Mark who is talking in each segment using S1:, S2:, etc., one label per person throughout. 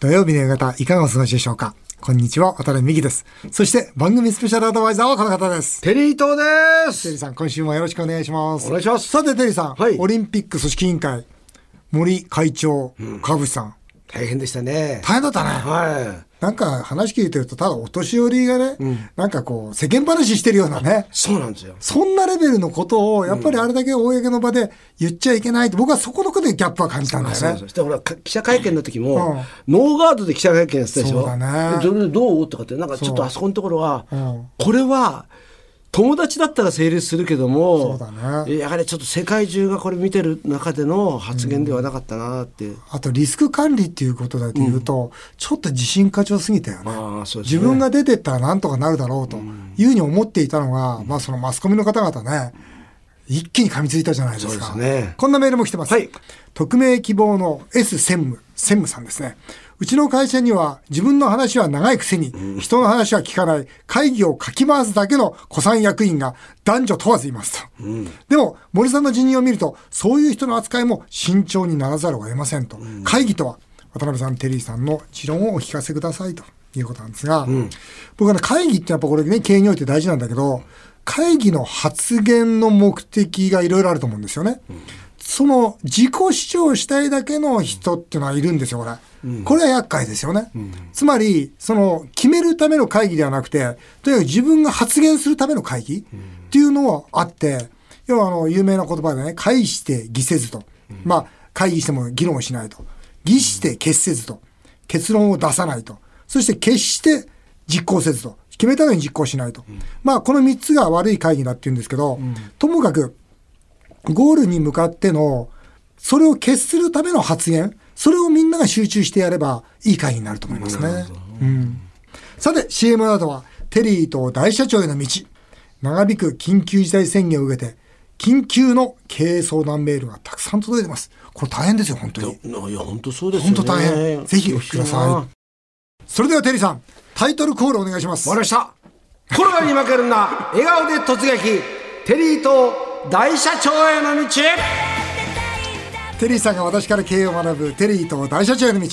S1: 土曜日の夕方、いかがお過ごしでしょうか？こんにちは、渡辺美希です。そして、番組スペシャルアドバイザーはこの方です。
S2: テリー東で
S1: テリー
S2: す。
S1: さん、今週もよろしくお願いします。
S2: お願いします
S1: さて、テリーさん、
S2: はい
S1: オリンピック組織委員会、森会長、川淵さん、
S2: 大変でしたね。
S1: 大変だったね。
S2: はい。
S1: なんか話聞いてると、ただお年寄りがね、なんかこう、世間話してるようなね、
S2: そうなんですよ。
S1: そんなレベルのことを、やっぱりあれだけ公の場で言っちゃいけないって、僕はそこのことでギャップは感じたんだよね
S2: そうそう。そしてほら、か記者会見の時も、
S1: うん
S2: ノーガードで記者会見やってたでしょ。
S1: そうだね
S2: でそれでどうとかって、なんかちょっとあそこのところは、
S1: うん
S2: これは、友達だったら成立するけども、
S1: そうだね
S2: やはりちょっと世界中がこれ見てる中での発言ではなかったなって。
S1: あとリスク管理っていうことだと言うと、ちょっと自信過剰すぎたよね。
S2: ね。
S1: 自分が出てったらなんとかなるだろうというふうに思っていたのが、まあそのマスコミの方々ね、一気に噛みついたじゃないですか。
S2: ね
S1: こんなメールも来てます。
S2: はい
S1: 匿名希望の S 専務、専務さんですね。うちの会社には自分の話は長いくせに、人の話は聞かない、会議をかき回すだけの古参役員が男女問わずいますと。でも、森さんの辞任を見ると、そういう人の扱いも慎重にならざるを得ませんと。会議とは、渡辺さん、テリーさんの持論をお聞かせくださいということなんですが、僕はね、会議ってやっぱこれね、経営において大事なんだけど、会議の発言の目的がいろいろあると思うんですよね。その自己主張したいだけの人っていうのはいるんですよ、これ。これは厄介ですよね。つまり、その決めるための会議ではなくて、とにかく自分が発言するための会議っていうのはあって、要はあの、有名な言葉でね、会して議せずと。まあ、会議しても議論をしないと。議して決せずと。結論を出さないと。そして決して実行せずと。決めたのに実行しないと。まあ、この3つが悪い会議だって言うんですけど、ともかく、ゴールに向かっての、それを決するための発言、それをみんなが集中してやればいい会議になると思いますね。うん、さて、CM などは、テリーと大社長への道。長引く緊急事態宣言を受けて、緊急の経営相談メールがたくさん届いてます。これ大変ですよ、本当に。
S2: いや、本当そうですよね。
S1: 本当大変。ぜひお聞きください。それではテリーさん、タイトルコールお願いします。
S2: わかりました。コロナに負けるな、笑顔で突撃、テリーと大社長への道。
S1: テリーさんが私から経営を学ぶテリーと大社長への道。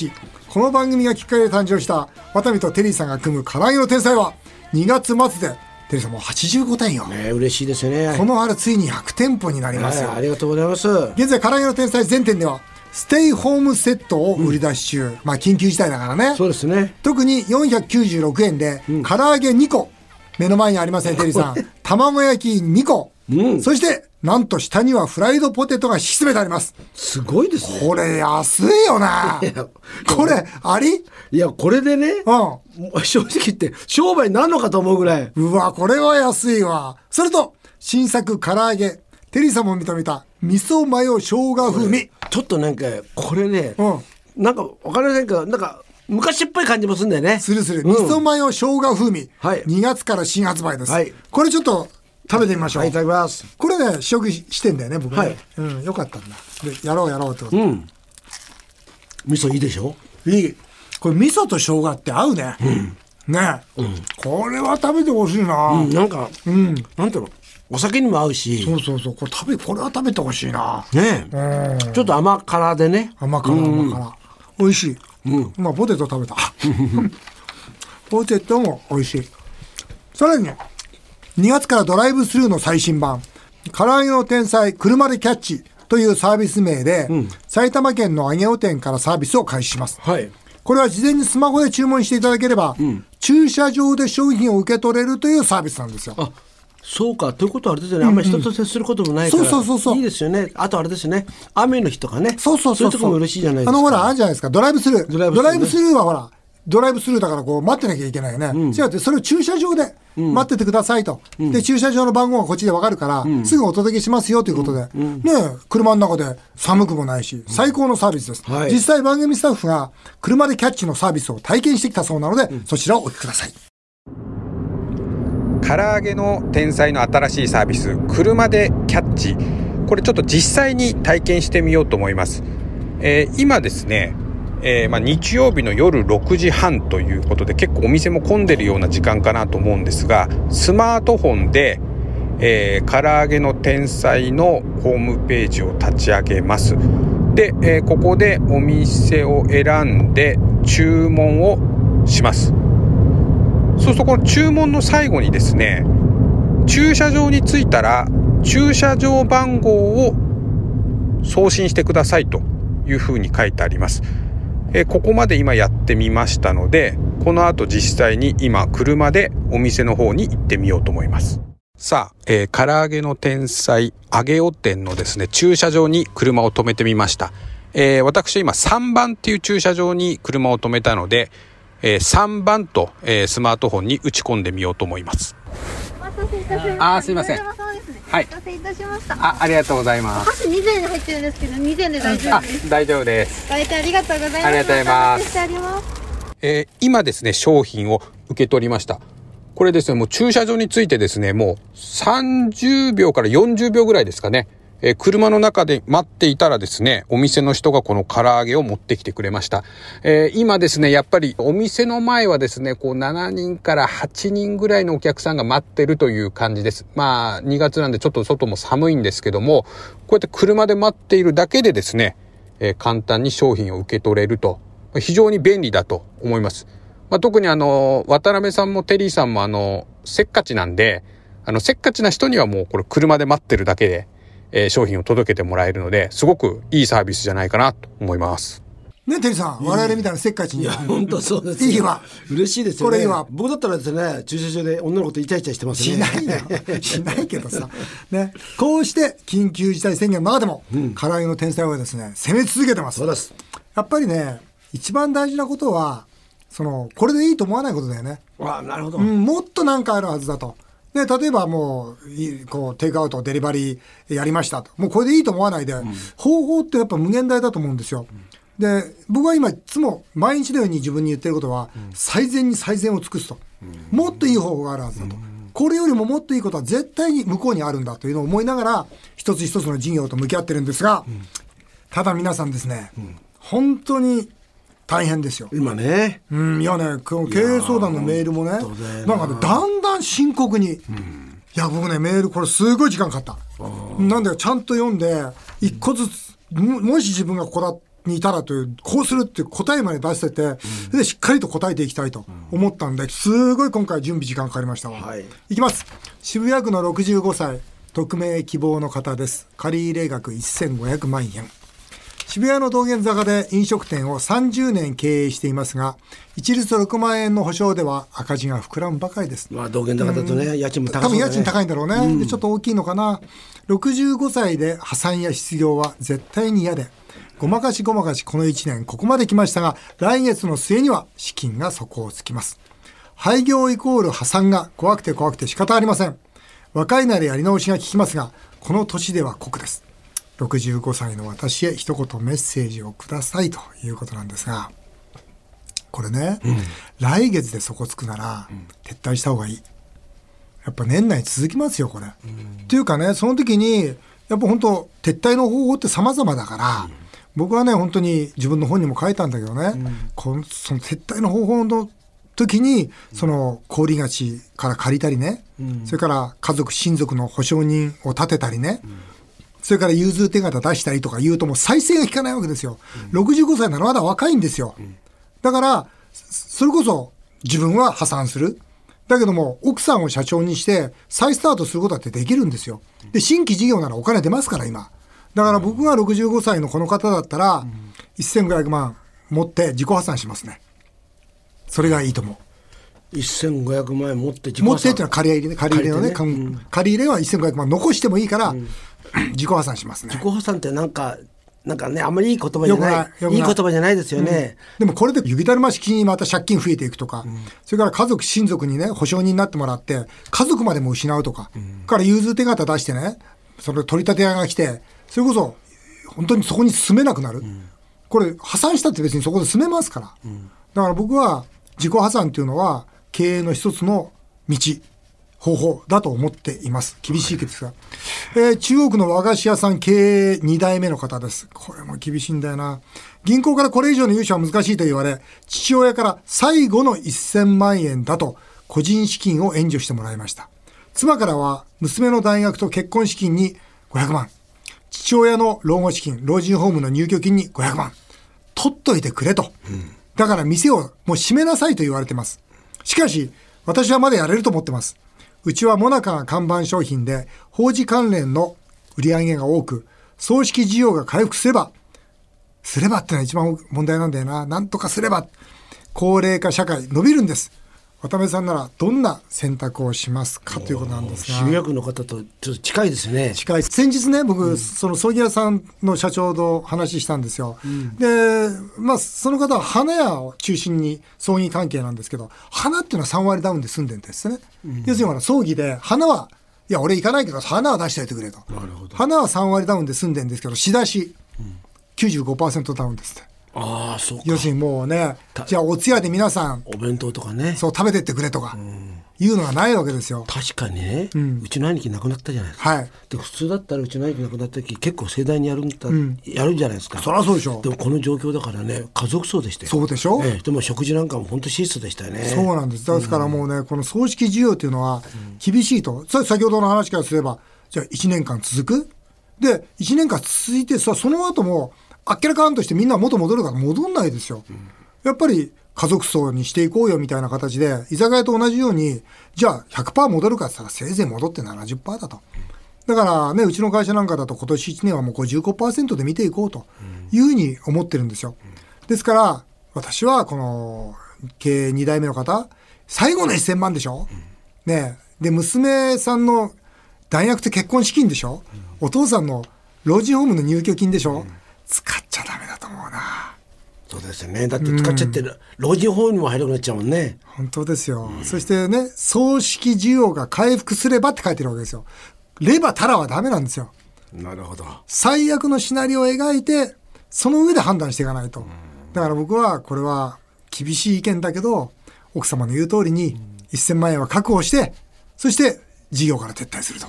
S1: この番組がきっかけで誕生した渡辺とテリーさんが組む唐揚げの天才は2月末でテリーさんもう85点よ。
S2: ね、嬉しいですよね。
S1: この春ついに100店舗になりますよ
S2: はい、。ありがとうございます。
S1: 現在唐揚げの天才全店ではステイホームセットを売り出し中。まあ緊急事態だからね。
S2: そうですね。
S1: 特に496円で、唐揚げ2個。目の前にありません、テリーさん。卵焼き2個。
S2: うん
S1: そして、なんと下にはフライドポテトが敷き詰めてあります。
S2: すごいですね。
S1: これ安いよな。
S2: や
S1: これ、あり？
S2: いや、これでね、
S1: う
S2: 正直言って商売になるのかと思うぐらい。
S1: ん。うわ、これは安いわ。それと、新作唐揚げ。テリーさんも認めた、味噌マヨ生姜風味。
S2: ちょっとなんか、これね、
S1: うん
S2: なんかわかりませんけど、なんか、昔っぽい感じもするんだよね。
S1: するする。
S2: うん
S1: 味噌マヨ生姜風味。
S2: はい
S1: 2月から新発売です。
S2: はい
S1: これちょっと食べてみましょう。
S2: はい、いただきます。
S1: これね、試食してんだよね、僕ね。
S2: はい
S1: うん、よかったんだ。で、やろうやろうってこと。
S2: うん。味噌いいでしょ？
S1: いい。これ味噌と生姜って合うね。ね、これは食べてほしいな、
S2: うん、なんか、
S1: うん。
S2: なんていうの、お酒にも合うし、
S1: そうそうそう。これ食べ、これは食べてほしいな。
S2: ね
S1: うん。
S2: ちょっと甘辛でね。
S1: 甘辛甘辛。美味しい。まあ、ポテト食べた。ポテトも美味しい。さらにね、2月からドライブスルーの最新版、唐揚げの天才車でキャッチというサービス名で、埼玉県の揚げお店からサービスを開始します。
S2: はい。
S1: これは事前にスマホで注文していただければ、駐車場で商品を受け取れるというサービスなんですよ。
S2: あそうか。ということはあれですよね、あんまり人と接することもないから、
S1: そうそうそうそう。
S2: いいですよね。あとあれですよね。雨の日とかね。
S1: そうそうそう
S2: いうとこも嬉しいじゃないですか。
S1: あのほら、あるじゃないですか、ドライブスルー。
S2: ドライブスルー
S1: はほら、ドライブスルーだからこう待ってなきゃいけないよね。違うって、それを駐車場で待っててくださいと。で、駐車場の番号がこっちでわかるから、すぐお届けしますよということで。ねえ車の中で寒くもないし、最高のサービスです。
S2: はい。
S1: 実際番組スタッフが車でキャッチのサービスを体験してきたそうなので、そちらをお聞きください。
S3: 唐揚げの天才の新しいサービス車でキャッチ。これちょっと実際に体験してみようと思います、えー今ですね、えーまあ、日曜日の夜6時半ということで結構お店も混んでるような時間かなと思うんですがスマートフォンで、えー唐揚げの天才のホームページを立ち上げます。で、えーここでお店を選んで注文をします。そうするとこの注文の最後にですね駐車場に着いたら駐車場番号を送信してくださいというふうに書いてあります。えここまで今やってみましたので、この後実際に今車でお店の方に行ってみようと思います。さあ、えー唐揚げの天才、揚げお店のですね、駐車場に車を止めてみました。えー私今3番っていう駐車場に車を止めたので、えー3番と、えースマートフォンに打ち込んでみようと思います。
S4: お待たせいたしました。
S3: あーすいません
S4: おそうですね。
S3: はい
S4: お待たせいたしました。
S3: あ、ありがとうございます。
S4: 箸2膳に入ってるんですけど、2膳で大丈
S3: あ
S4: 夫です。、
S3: 大丈夫です。
S4: ご来店ありがとうございます。
S3: ありがとうございます。えー今ですね、商品を受け取りました。これですね、もう駐車場についてですね、もう30秒から40秒ぐらいですかね。えー車の中で待っていたらですね、お店の人がこの唐揚げを持ってきてくれました。えー今ですね、やっぱりお店の前はですね、こう7人から8人ぐらいのお客さんが待ってるという感じです。まあ、2月なんでちょっと外も寒いんですけども、こうやって車で待っているだけでですね、えー簡単に商品を受け取れると、非常に便利だと思います。まあ、特にあの、渡辺さんもテリーさんもあの、せっかちなんで、あの、せっかちな人にはもうこれ車で待ってるだけで、えー商品を届けてもらえるので、すごくいいサービスじゃないかなと思います。
S1: ね、テリーさん、我々みたいなせっかちに。
S2: いや、本当そうですよ
S1: いいわ。
S2: 嬉しいですよね。
S1: これいいわ
S2: 僕だったらですね、駐車場で女の子とイチャイチャしてますね。
S1: しないよ。しないけどさ。ね。こうして、緊急事態宣言の中でも、唐揚げの天才はですね、攻め続けてます。
S2: そうです。
S1: やっぱりね、一番大事なことは、その、これでいいと思わないことだよね。
S2: あなるほど。
S1: うん、もっとなんかあるはずだと。で、例えばもう、いこう、テイクアウト、デリバリーやりましたと。もうこれでいいと思わないで、方法ってやっぱ無限大だと思うんですよ。で、僕は今いつも毎日のように自分に言ってることは、最善に最善を尽くすと。もっといい方法があるはずだと。これよりももっといいことは絶対に向こうにあるんだというのを思いながら、一つ一つの事業と向き合ってるんですが、ただ皆さんですね、本当に大変ですよ。
S2: 今ね。
S1: うん、いやね、この経営相談のメールもね、なんかね、だんだん深刻に、いや、僕ね、メールこれすごい時間かかった。なんで、ちゃんと読んで、一個ずつ、ももし自分がここだにいたらという、こうするっていう答えまで出してて、で、しっかりと答えていきたいと思ったんで、すごい今回準備時間かかりましたわ。
S2: はい
S1: いきます。渋谷区の65歳、匿名希望の方です。借入額1500万円。渋谷の道玄坂で飲食店を30年経営していますが、一律6万円の保証では赤字が膨らむばかりです。
S2: まあ、道玄坂だとね、家賃も高
S1: 多
S2: そうだね。
S1: 分家賃高いんだろうね、でちょっと大きいのかな。65歳で破産や失業は絶対に嫌でごまかしごまかしこの1年ここまで来ましたが来月の末には資金が底をつきます。廃業イコール破産が怖くて怖くて仕方ありません。若いならやり直しが効きますがこの年では酷です65歳の私へ一言メッセージをくださいということなんですがこれね、来月で底つくなら撤退した方がいい。やっぱ年内続きますよ、これ。っていうかね、その時に、やっぱ本当、撤退の方法って様々だから、僕はね、本当に自分の本にも書いたんだけどね、このその撤退の方法の時に、その、小売勝ちから借りたりね、それから家族、親族の保証人を立てたりね、それから融通手形出したりとか言うともう再生が効かないわけですよ。65歳ならまだ若いんですよ。だから、それこそ自分は破産する。だけども、奥さんを社長にして再スタートすることだってできるんですよ。で、新規事業ならお金出ますから、今。だから僕が65歳のこの方だったら、1500万持って自己破産しますね。それがいいと思
S2: 1500万円持って自
S1: う。
S2: 己破産
S1: 持ってっていうのは借り入れね、借り入れのね、
S2: 借り
S1: 借り入れは1500万残してもいいから、自己破産しますね
S2: 自。己破産ってなんか、なんかね、あんまりいい言葉じゃない。
S1: いい
S2: 言葉じゃないですよね。
S1: でもこれで雪だるま式にまた借金増えていくとか、それから家族、親族にね、保証人になってもらって、家族までも失うとか、から融通手形出してね、それ取り立て屋が来て、それこそ、本当にそこに住めなくなる。これ、破産したって別にそこで住めますから。だから僕は、自己破産っていうのは、経営の一つの道、方法だと思っています。厳しいですが。えー中央区の和菓子屋さん経営2代目の方です。これも厳しいんだよな。銀行からこれ以上の融資は難しいと言われ、父親から最後の1000万円だと個人資金を援助してもらいました。妻からは娘の大学と結婚資金に500万。父親の老後資金、老人ホームの入居金に500万。取っといてくれと。だから店をもう閉めなさいと言われてます。しかし、私はまだやれると思ってます。うちはモナカが看板商品で、法事関連の売り上げが多く、葬式需要が回復すれば、すればってのは一番問題なんだよな。なんとかすれば。高齢化社会伸びるんです。渡辺さんならどんな選択をしますかということなんですが。
S2: 集約の方とちょっと近いですね。
S1: 近い。先日ね僕、その葬儀屋さんの社長と話したんですよ、でまあその方は花屋を中心に葬儀関係なんですけど花っていうのは3割ダウンで済んでるんですね、要するに葬儀で花はいや俺行かないけど花は出しておいてくれと。花は3割ダウンで済んでるんですけど仕出し95%ダウンですって
S2: ああ、そうか。
S1: 要するにもうねじゃあお通夜で皆さん
S2: お弁当とかね。
S1: そう食べてってくれとかいうのがないわけですよ
S2: 確かにね、うちの兄貴亡くなったじゃないですか。
S1: はい
S2: で普通だったらうちの兄貴亡くなった時結構盛大にやるんだ、やるんじゃないですか。
S1: そりゃそうでしょ
S2: でもこの状況だからね家族葬でしたよ。
S1: そうでしょ
S2: ええでも食事なんかも本当質素でしたよね。
S1: そうなんです。ですからもうね、この葬式需要というのは厳しいと。さ先ほどの話からすれば、じゃあ1年間続く？で、1年間続いてさ、その後も、あっけらかんとしてみんな元戻るから戻んないですよ。やっぱり家族葬にしていこうよみたいな形で、居酒屋と同じように、じゃあ100%戻るかって言ったらせいぜい戻って70%だと。だからね、うちの会社なんかだと今年1年はもう55%で見ていこうというふうに思ってるんですよ。ですから、私はこの経営2代目の方、最後の1000万でしょ、ねで、娘さんの大学と結婚資金でしょ、お父さんの老人ホームの入居金でしょ、使っちゃダメだと思うな。
S2: そうですよね。だって使っちゃってる、老人ホームにも入らなくなっちゃうもんね。
S1: 本当ですよ。そしてね、葬式需要が回復すればって書いてるわけですよ。ればたらはダメなんですよ。
S2: なるほど。
S1: 最悪のシナリオを描いて、その上で判断していかないと。だから僕は、これは厳しい意見だけど、奥様の言う通りに1000万円は確保して、そして事業から撤退すると。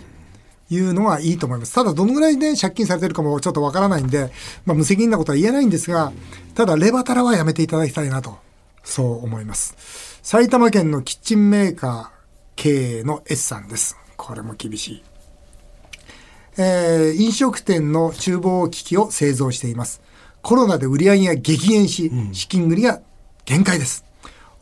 S1: いうのがいいと思います。ただ、どのぐらいね、借金されてるかもちょっとわからないんで、まあ、無責任なことは言えないんですが、ただ、レバタラはやめていただきたいなと、そう思います。埼玉県のキッチンメーカー経営の S さんです。これも厳しい。えー飲食店の厨房機器を製造しています。コロナで売り上げが激減し、資金繰りが限界です。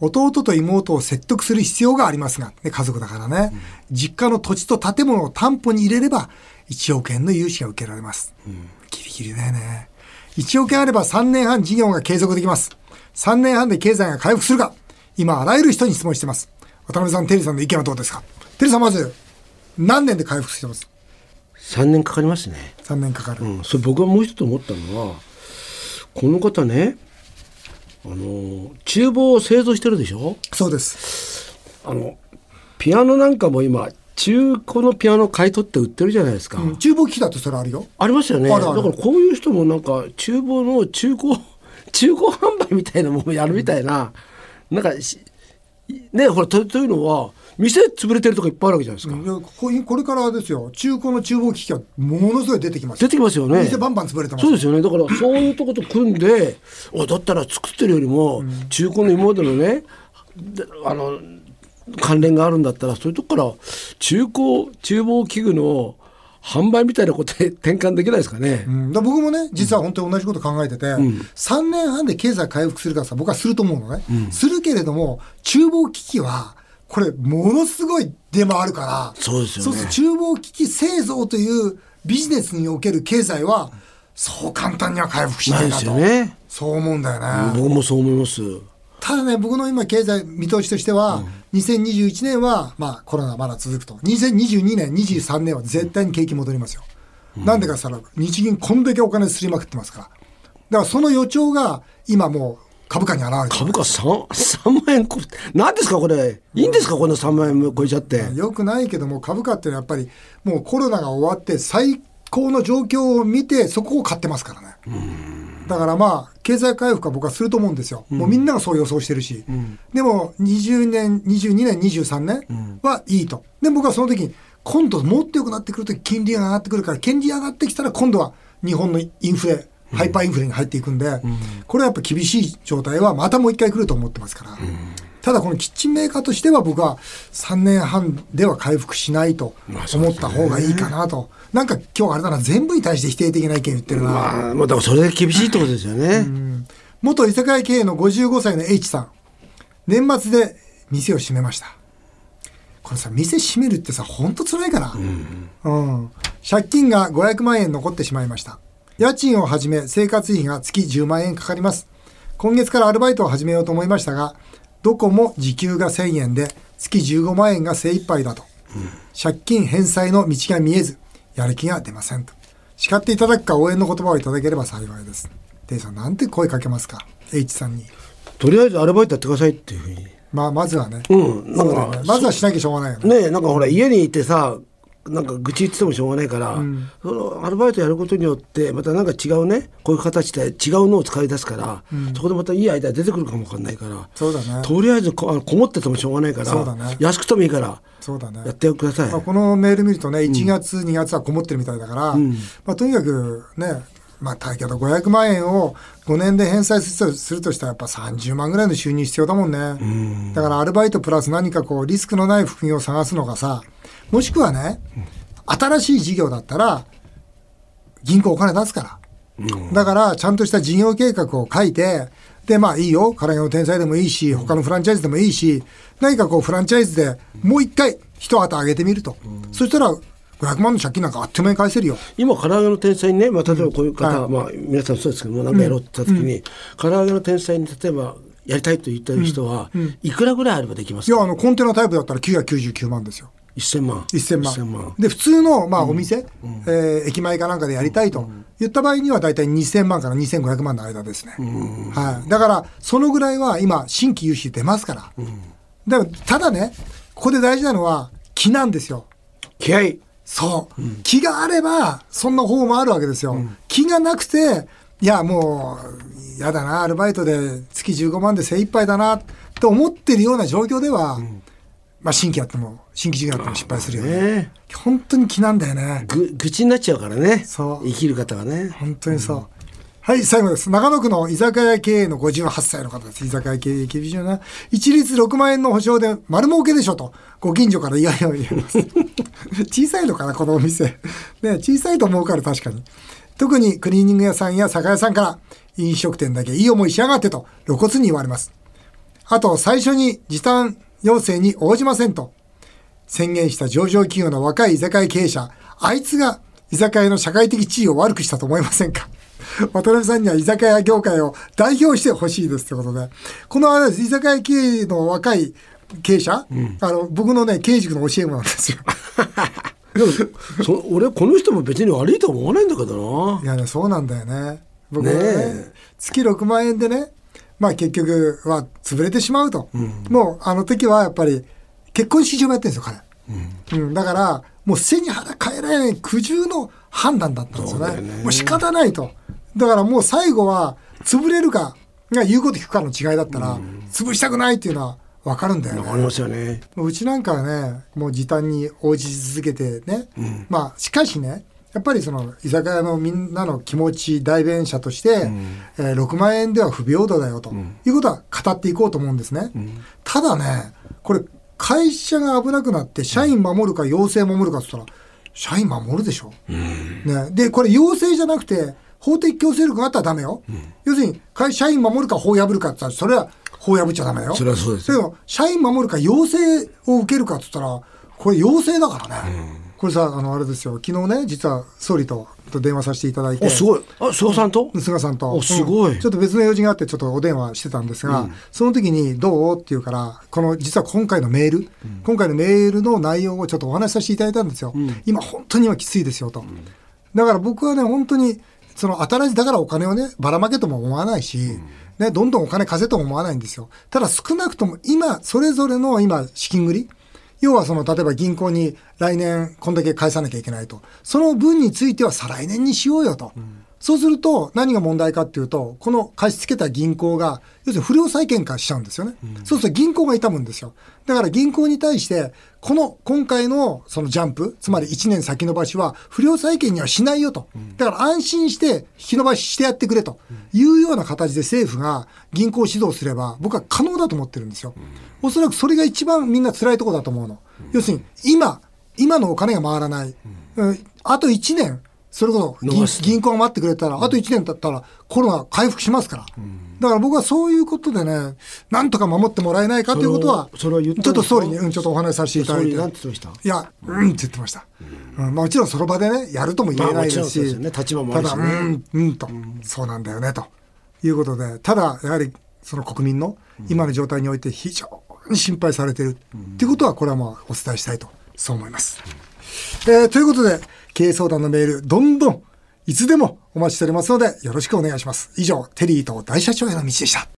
S1: 弟と妹を説得する必要がありますが、ね、家族だからね、実家の土地と建物を担保に入れれば、1億円の融資が受けられます。ギリギリだよね。1億円あれば3年半事業が継続できます。3年半で経済が回復するか、今あらゆる人に質問してます。渡辺さん、テリーさんの意見はどうですか？テリーさん、まず、何年で回復してます
S2: ？3年かかりますね。
S1: 3年かかる、
S2: うん、それ僕がもう一つ思ったのはこの方ねあの厨房を製造してるでしょ？
S1: そうです。
S2: あのピアノなんかも今中古のピアノ買い取って売ってるじゃないですか、
S1: うん厨房機器だってそれあるよ。
S2: ありますよね。だからこういう人もなんか厨房の中古 中古販売みたいなものをやるみたいな、なんかしねほらとというのは店潰れてるとこいっぱいあるわけじゃないですか、
S1: いやここれからですよ。中古の厨房機器がものすごい出てきます。
S2: 出てきますよね。
S1: 店バンバン潰れてます。
S2: そうですよね。だからそういうとこと組んでおだったら作ってるよりも中古の今までのねであの関連があるんだったらそういうとこから中古厨房器具の販売みたいなことで転換できないですかね、
S1: うん、だ僕もね実は本当に同じこと考えてて、3年半で経済回復するからさ僕はすると思うのね、するけれども厨房機器はこれものすごい出回るから
S2: そうですよね
S1: そうすると厨房機器製造というビジネスにおける経済はそう簡単には回復しな
S2: ない
S1: なと
S2: すよね
S1: そう思うんだよね、
S2: 僕もそう思います
S1: ただね、僕の今、経済見通しとしては、2021年は、まあ、コロナまだ続くと。2022年、23年は絶対に景気戻りますよ。なんでかって言ったら、日銀こんだけお金すりまくってますから。だからその予兆が、今もう株価に現れてる
S2: 株価 3, 3万円こ何ですかこれいいんですかこの3万円超えちゃって
S1: よくないけども、株価ってのはやっぱり、もうコロナが終わって、最高の状況を見て、そこを買ってますからね。だからまあ、経済回復は僕はすると思うんですよ。もうみんながそう予想してるし。でも、20年、22年、23年はいいと。で、僕はその時に、今度もっと良くなってくると金利が上がってくるから、金利上がってきたら今度は日本のインフレ、ハイパーインフレに入っていくんで、これはやっぱ厳しい状態はまたもう一回来ると思ってますから。ただこのキッチンメーカーとしては僕は3年半では回復しないと思った方がいいかなと。なんか今日あれだな、全部に対して否定的な意見言ってるな。
S2: まあ、まあ、だからそれだけ厳しいってことですよね。
S1: 元居酒屋経営の55歳の H さん。年末で店を閉めました。これさ、店閉めるってさ、ほんと辛いから。うん。借金が500万円残ってしまいました。家賃をはじめ生活費が月10万円かかります。今月からアルバイトを始めようと思いましたが、どこも時給が1000円で月15万円が精一杯だと。借金返済の道が見えず、やる気が出ませんと。叱っていただくか応援の言葉をいただければ幸いです。デイさん、なんて声かけますか ?H さんに。
S2: とりあえずアルバイトやってくださいっていうふうに。
S1: まあ、まずはね。
S2: うん、なんか
S1: ね、まずはしなきゃしょうがないよね。
S2: ねえなんかほら家にいてさなんか愚痴言っててもしょうがないから、そのアルバイトやることによってまたなんか違うねこういう形で違うのを使い出すから、そこでまたいいアイデア出てくるかもわかんないから
S1: そうだね。
S2: とりあえずここもっててもしょうがないから
S1: そうだね。
S2: 安くてもいいから
S1: そうだね。
S2: やってください、
S1: まあ、このメール見るとね、1月、2月はこもってるみたいだから、まあ、とにかくね、まあ、だけど500万円を5年で返済するとするとしたらやっぱ30万ぐらいの収入必要だもんね。だからアルバイトプラス何かこうリスクのない副業を探すのがさ、もしくはね、新しい事業だったら銀行お金出すから。だからちゃんとした事業計画を書いて、で、まあいいよ。唐揚げの天才でもいいし、他のフランチャイズでもいいし、何かこうフランチャイズでもう一回一旗上げてみると。そしたら500万の借金なんかあっという間に返せるよ。
S2: 今唐揚げの天才にね、まあ、例えばこういう方、
S1: はい
S2: まあ、皆さんそうですけどもなんかやろうって言った時に、唐揚げの天才に例えばやりたいと言ってる人は、いくらぐらいあればできますか？
S1: いや、あの、コンテナタイプだったら999万ですよ。
S2: 1000万
S1: 1000万。
S2: 1000万
S1: で、普通の、まあ、お店、えー駅前かなんかでやりたいと言った場合には、大体2000万から2500万の間ですね。はい。だから、そのぐらいは今、新規融資出ますから。でも、ただね、ここで大事なのは、気なんですよ。
S2: 気合
S1: そう。気があれば、そんな方もあるわけですよ。気がなくて、いや、もう、やだな、アルバイトで月15万で精一杯だな、と思ってるような状況では、まあ、新規やっても、新規事業やっても失敗するよね。
S2: ね
S1: 本当に気なんだよね。
S2: ぐ愚痴になっちゃうからね
S1: そう
S2: 生きる方がね
S1: 本当にそう。はい、最後です。長野区の居酒屋経営の58歳の方です。居酒屋経営厳しいよな。一律6万円の保証で丸儲けでしょと、ご近所から言われを言います。小さいのかな、このお店。ね、小さいと思うから確かに。特にクリーニング屋さんや酒屋さんから、飲食店だけいい思いしやがってと露骨に言われます。あと、最初に時短要請に応じませんと。宣言した上場企業の若い居酒屋経営者、あいつが居酒屋の社会的地位を悪くしたと思いませんか？渡辺さんには居酒屋業界を代表してほしいですってことで。このあ居酒屋経営の若い経営者、あの、僕のね、経営塾の教え子なんですよ。
S2: でもそ俺この人も別に悪いとは思わないんだけどない
S1: やね、そうなんだよね。僕
S2: ね
S1: ね
S2: え
S1: 月6万円でね、まあ結局は潰れてしまうと。もうあの時はやっぱり結婚式場もやってるんですよ、彼。うん、だから、もう背に腹変えられない苦渋の判断だったんですよね。
S2: ね
S1: もう仕方ないと。だからもう最後は潰れるか、が言うこと聞くかの違いだったら、潰したくないっていうのは分かるんだよね。
S2: わかりますよね
S1: うちなんかはね、もう時短に応じ続けてね、まあ、しかしね、やっぱりその居酒屋のみんなの気持ち代弁者として、えー6万円では不平等だよと、いうことは語っていこうと思うんですね。ただね、これ、会社が危なくなって、社員守るか要請守るかって言ったら、社員守るでしょ。ね、で、これ要請じゃなくて、法的強制力があったらダメよ。要するに、会社員守るか法破るかって言ったら、それは法破っちゃダメよ。
S2: それはそうです
S1: だけど、社員守るか要請を受けるかって言ったら、これ要請だからね。これさ、あの、あれですよ。昨日ね、実は総理とと電話させていただいて。
S2: おすごいあ菅さんと？
S1: 菅さんと。
S2: おすごい
S1: うんちょっと別の用事があって、ちょっとお電話してたんですが、その時にどう？って言うから、この実は今回のメール、今回のメールの内容をちょっとお話しさせていただいたんですよ。今、本当に今きついですよと。だから僕はね、本当に、その新しい、だからお金をね、ばらまけとも思わないし、ね、どんどんお金貸せとも思わないんですよ。ただ少なくとも今、それぞれの今、資金繰り、要はその、例えば銀行に来年こんだけ返さなきゃいけないと。その分については再来年にしようよと。そうすると何が問題かっていうと、この貸し付けた銀行が、要するに不良債権化しちゃうんですよね。そうすると銀行が痛むんですよ。だから銀行に対して、この今回のそのジャンプ、つまり1年先延ばしは不良債権にはしないよと。だから安心して引き延ばししてやってくれというような形で政府が銀行を指導すれば、僕は可能だと思ってるんですよ。おそらくそれが一番みんな辛いところだと思うの。要するに今、今のお金が回らない。うん。あと1年、それこそ銀銀行が待ってくれたら、あと1年経ったらコロナ回復しますから。だから僕はそういうことでね、なんとか守ってもらえないかということは、ちょっと総理に、うん、ちょっとお話しさせていただいて。いや、うんって言ってました。うん。まあ、もちろんその場でね、やるとも言えないですし、
S2: よね。立場も
S1: ただ、うん、うんと、そうなんだよね、と。いうことで、ただ、やはり、その国民の今の状態において非常に心配されてる。っていうことは、これはまあお伝えしたいと、そう思います。えーということで、経営相談のメール、どんどん、いつでもお待ちしておりますので、よろしくお願いします。以上、テリーと大社長への道でした。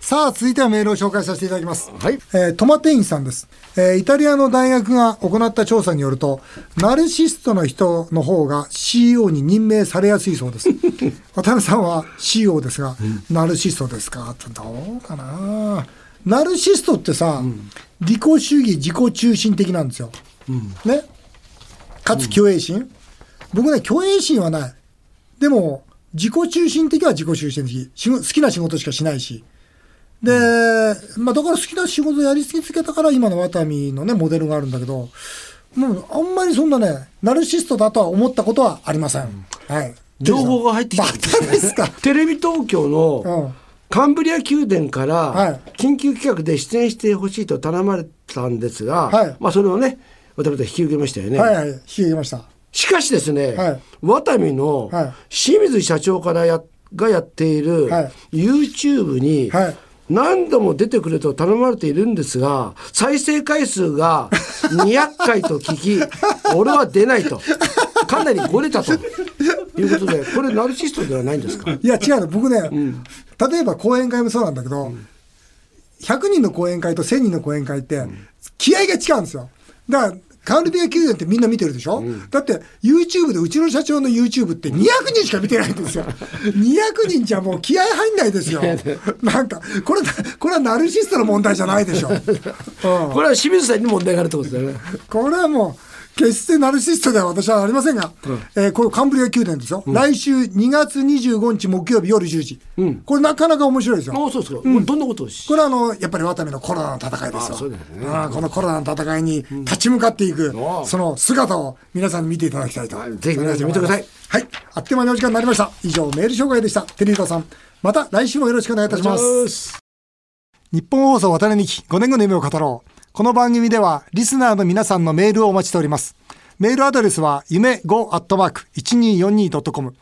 S1: さあ、続いてはメールを紹介させていただきます。
S2: はい
S1: えートマテインさんです。えーイタリアの大学が行った調査によると、ナルシストの人の方が CEO に任命されやすいそうです。渡辺さんは CEO ですが、ナルシストですか？どうかな？ナルシストってさ、利己主義、自己中心的なんですよ。ね。かつ虚栄心、僕ね、虚栄心はない。でも、自己中心的は自己中心的。好きな仕事しかしないし。で、まあだから好きな仕事やり続けたから今のワタミのね、モデルがあるんだけど、もうあんまりそんなね、ナルシストだとは思ったことはありません。はい。
S2: 情報が入ってきたん
S1: またですか。
S2: テレビ東京
S1: う
S2: の
S1: ん。
S2: カンブリア宮殿か
S1: はい。
S2: ら緊急企画で出演してほしいと頼まれたんですが、
S1: はい。
S2: まあそれをね渡辺引き受けましたよね、
S1: はいはい、引き受けました。
S2: しかしですね、
S1: はい。
S2: ワタミの
S1: はい。
S2: 清水社長からやがやっている
S1: はい。
S2: YouTube に
S1: はい。
S2: 何度も出てくれと頼まれているんですが再生回数が 200回と聞き俺は出ないと。かなりごれたということでこれナルシストではないんですか？
S1: いや、違うの。僕ね、例えば講演会もそうなんだけど、100人の講演会と1000人の講演会って、気合が違うんですよ。だから、カールビア宮殿ってみんな見てるでしょ、だって、YouTube でうちの社長の YouTube って200人しか見てないんですよ。200人じゃもう気合入んないですよ。なんか、これ、これはナルシストの問題じゃないでしょ。うん
S2: これは清水さんに問題があるってことだよね。
S1: これはもう、決してナルシストでは私はありませんが、えーこれカンブリア宮殿ですよ。来週2月25日木曜日夜10時。これなかなか面白いですよ。
S2: ああそうですか、どんなこと
S1: これはあの、やっぱり渡辺のコロナの戦いですよ。
S2: あそうですね
S1: このコロナの戦いに立ち向かっていく、その姿を皆さんに見ていただきたいと。
S2: はいぜひ皆さん見てください
S1: はい。あっという間にお時間になりました。以上、メール紹介でした。テリートさん。また来週もよろしくお願いいたします。
S2: す。
S1: 日本放送渡辺美希5年後の夢を語ろう。この番組ではリスナーの皆さんのメールをお待ちしております。メールアドレスは夢 5-1242.com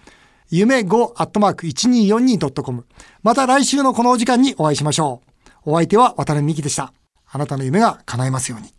S1: 夢 5-1242.com また来週のこのお時間にお会いしましょう。お相手は渡辺美希でした。あなたの夢が叶いますように。